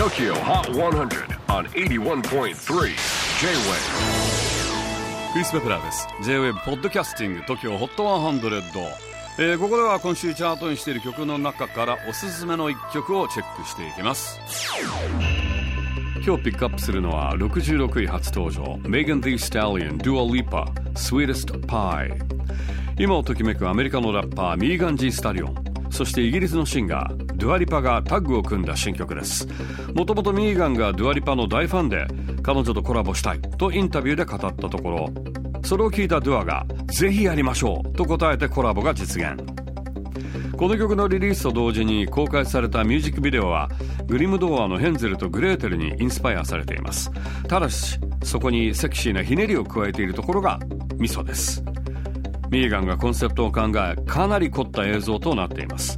TOKYO HOT 100 on 81.3 J-WAVE. クリス・ベプラーです。J-WAVE ポッドキャスティング TOKYO HOT 100、えー、ここでは今週チャートにしている曲の中からおすすめの一曲をチェックしていきます。今日ピックアップするのは66位初登場。Megan Thee Stallion Dua Lipa Sweetest Pie 今をときめくアメリカのラッパーミーガン・ジー・スタリオン。そしてイギリスのシンガードゥアリパがタッグを組んだ新曲です。もともとミーガンがドゥアリパの大ファンで彼女とコラボしたいとインタビューで語ったところそれを聞いたドゥアがぜひやりましょうと答えてコラボが実現。この曲のリリースと同時に公開されたミュージックビデオはグリム童話のヘンゼルとグレーテルにインスパイアされています。ただしそこにセクシーなひねりを加えているところがミソです。ミーガンがコンセプトを考えかなり凝った映像となっています。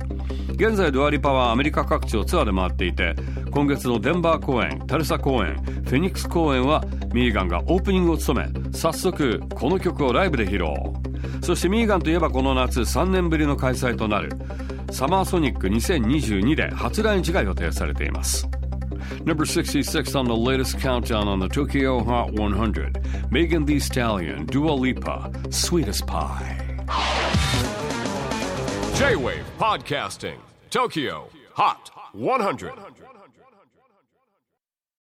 現在ドアリパはアメリカ各地をツアーで回っていて今月のデンバー公演タルサ公演フェニックス公演はミーガンがオープニングを務め早速この曲をライブで披露。そしてミーガンといえばこの夏3年ぶりの開催となるサマーソニック2022で初来日が予定されています。Number 66 on the latest countdown on the Tokyo Hot 100 Megan Thee Stallion, Dua Lipa, Sweetest Pie. J-WAVE PODCASTING. TOKYO HOT 100